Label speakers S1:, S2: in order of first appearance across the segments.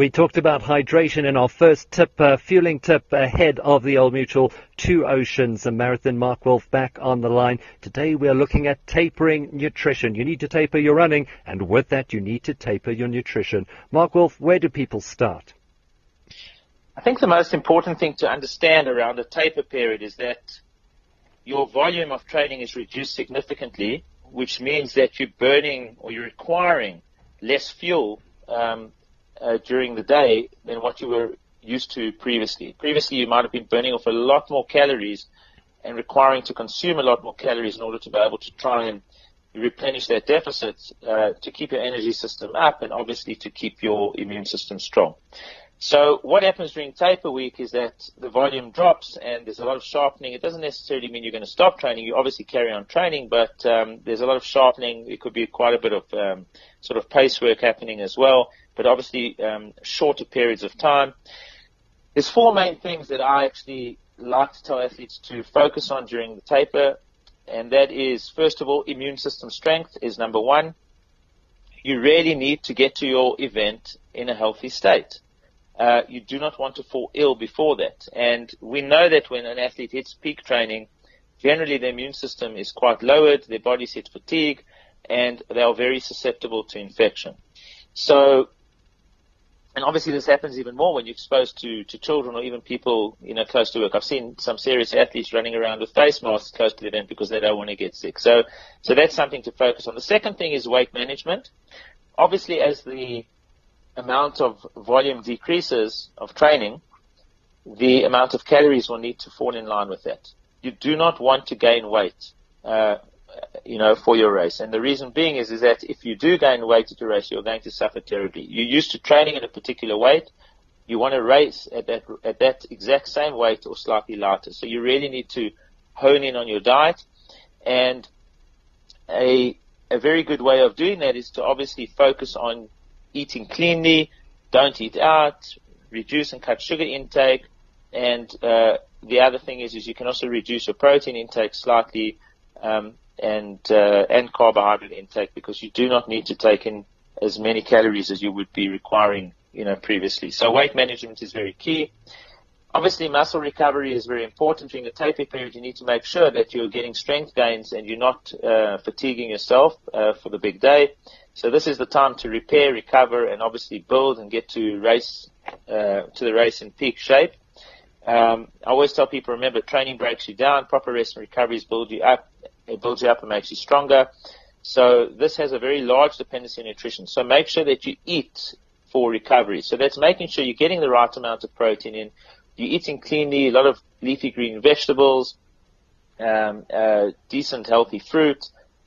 S1: We talked about hydration in our first tip, uh, fueling tip ahead of the Old Mutual Two Oceans and Marathon. Mark Wolff back on the line. Today we are looking at tapering nutrition. You need to taper your running, and with that you need to taper your nutrition. Mark Wolff, where do people start?
S2: I think the most important thing to understand around a taper period is that your volume of training is reduced significantly, which means that you're burning or you're requiring less fuel um, uh, during the day than what you were used to previously. Previously, you might have been burning off a lot more calories and requiring to consume a lot more calories in order to be able to try and replenish that deficit uh, to keep your energy system up and obviously to keep your immune system strong. So what happens during taper week is that the volume drops and there's a lot of sharpening. It doesn't necessarily mean you're going to stop training. You obviously carry on training, but um, there's a lot of sharpening. It could be quite a bit of um, sort of pace work happening as well, but obviously um, shorter periods of time. There's four main things that I actually like to tell athletes to focus on during the taper, and that is first of all immune system strength is number one. You really need to get to your event in a healthy state uh, you do not want to fall ill before that. And we know that when an athlete hits peak training, generally their immune system is quite lowered, their bodies hit fatigue, and they are very susceptible to infection. So, and obviously this happens even more when you're exposed to, to children or even people, you know, close to work. I've seen some serious athletes running around with face masks close to the event because they don't want to get sick. So, so that's something to focus on. The second thing is weight management. Obviously, as the amount of volume decreases of training, the amount of calories will need to fall in line with that. You do not want to gain weight, uh, you know, for your race. And the reason being is, is that if you do gain weight at your race, you're going to suffer terribly. You're used to training at a particular weight. You want to race at that, at that exact same weight or slightly lighter. So you really need to hone in on your diet. And a, a very good way of doing that is to obviously focus on eating cleanly, don't eat out, reduce and cut sugar intake, and uh, the other thing is, is you can also reduce your protein intake slightly um, and uh, and carbohydrate intake because you do not need to take in as many calories as you would be requiring, you know, previously. So weight management is very key. Obviously, muscle recovery is very important during the taper period. You need to make sure that you're getting strength gains and you're not uh, fatiguing yourself uh, for the big day. So this is the time to repair, recover, and obviously build and get to race uh, to the race in peak shape. Um, I always tell people, remember, training breaks you down. Proper rest and recoveries build you up. It builds you up and makes you stronger. So this has a very large dependency on nutrition. So make sure that you eat for recovery. So that's making sure you're getting the right amount of protein in. You're eating cleanly, a lot of leafy green vegetables, um, uh, decent healthy fruit,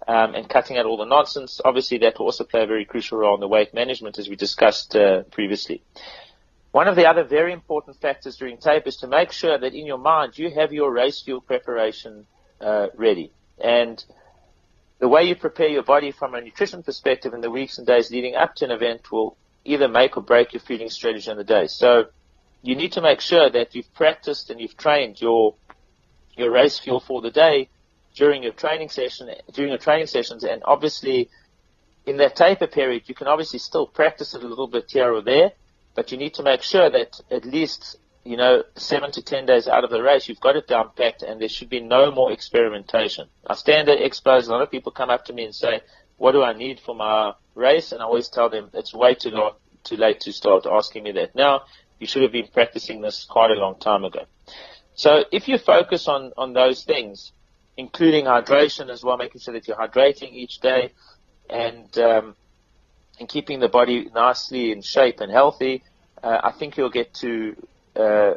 S2: um, and cutting out all the nonsense. Obviously, that will also play a very crucial role in the weight management, as we discussed uh, previously. One of the other very important factors during tape is to make sure that in your mind you have your race fuel preparation uh, ready. And the way you prepare your body from a nutrition perspective in the weeks and days leading up to an event will either make or break your feeding strategy on the day. So you need to make sure that you've practiced and you've trained your your race fuel for the day during your training session, during your training sessions, and obviously in that taper period, you can obviously still practice it a little bit here or there, but you need to make sure that at least, you know, seven to ten days out of the race, you've got it down packed and there should be no more experimentation. I stand at expos, a lot of people come up to me and say, what do I need for my race? And I always tell them it's way too, long, too late to start asking me that now. You should have been practicing this quite a long time ago. So if you focus on, on those things, including hydration as well, making sure that you're hydrating each day and um, and keeping the body nicely in shape and healthy, uh, I think you'll get to uh,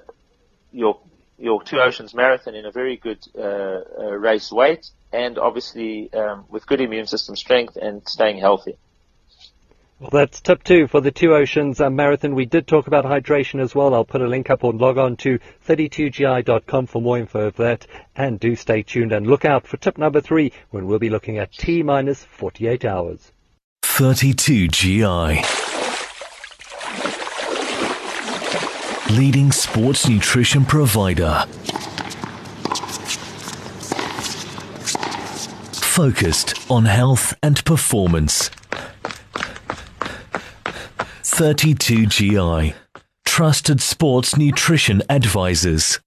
S2: your your Two Oceans Marathon in a very good uh, uh race weight and obviously um, with good immune system strength and staying healthy.
S1: Well, that's tip two for the Two Oceans uh, Marathon. We did talk about hydration as well. I'll put a link up or log on to 32gi.com for more info of that. And do stay tuned and look out for tip number three when we'll be looking at T minus 48 hours.
S3: 32GI. Leading sports nutrition provider. Focused on health and performance. 32GI. Trusted sports nutrition advisors.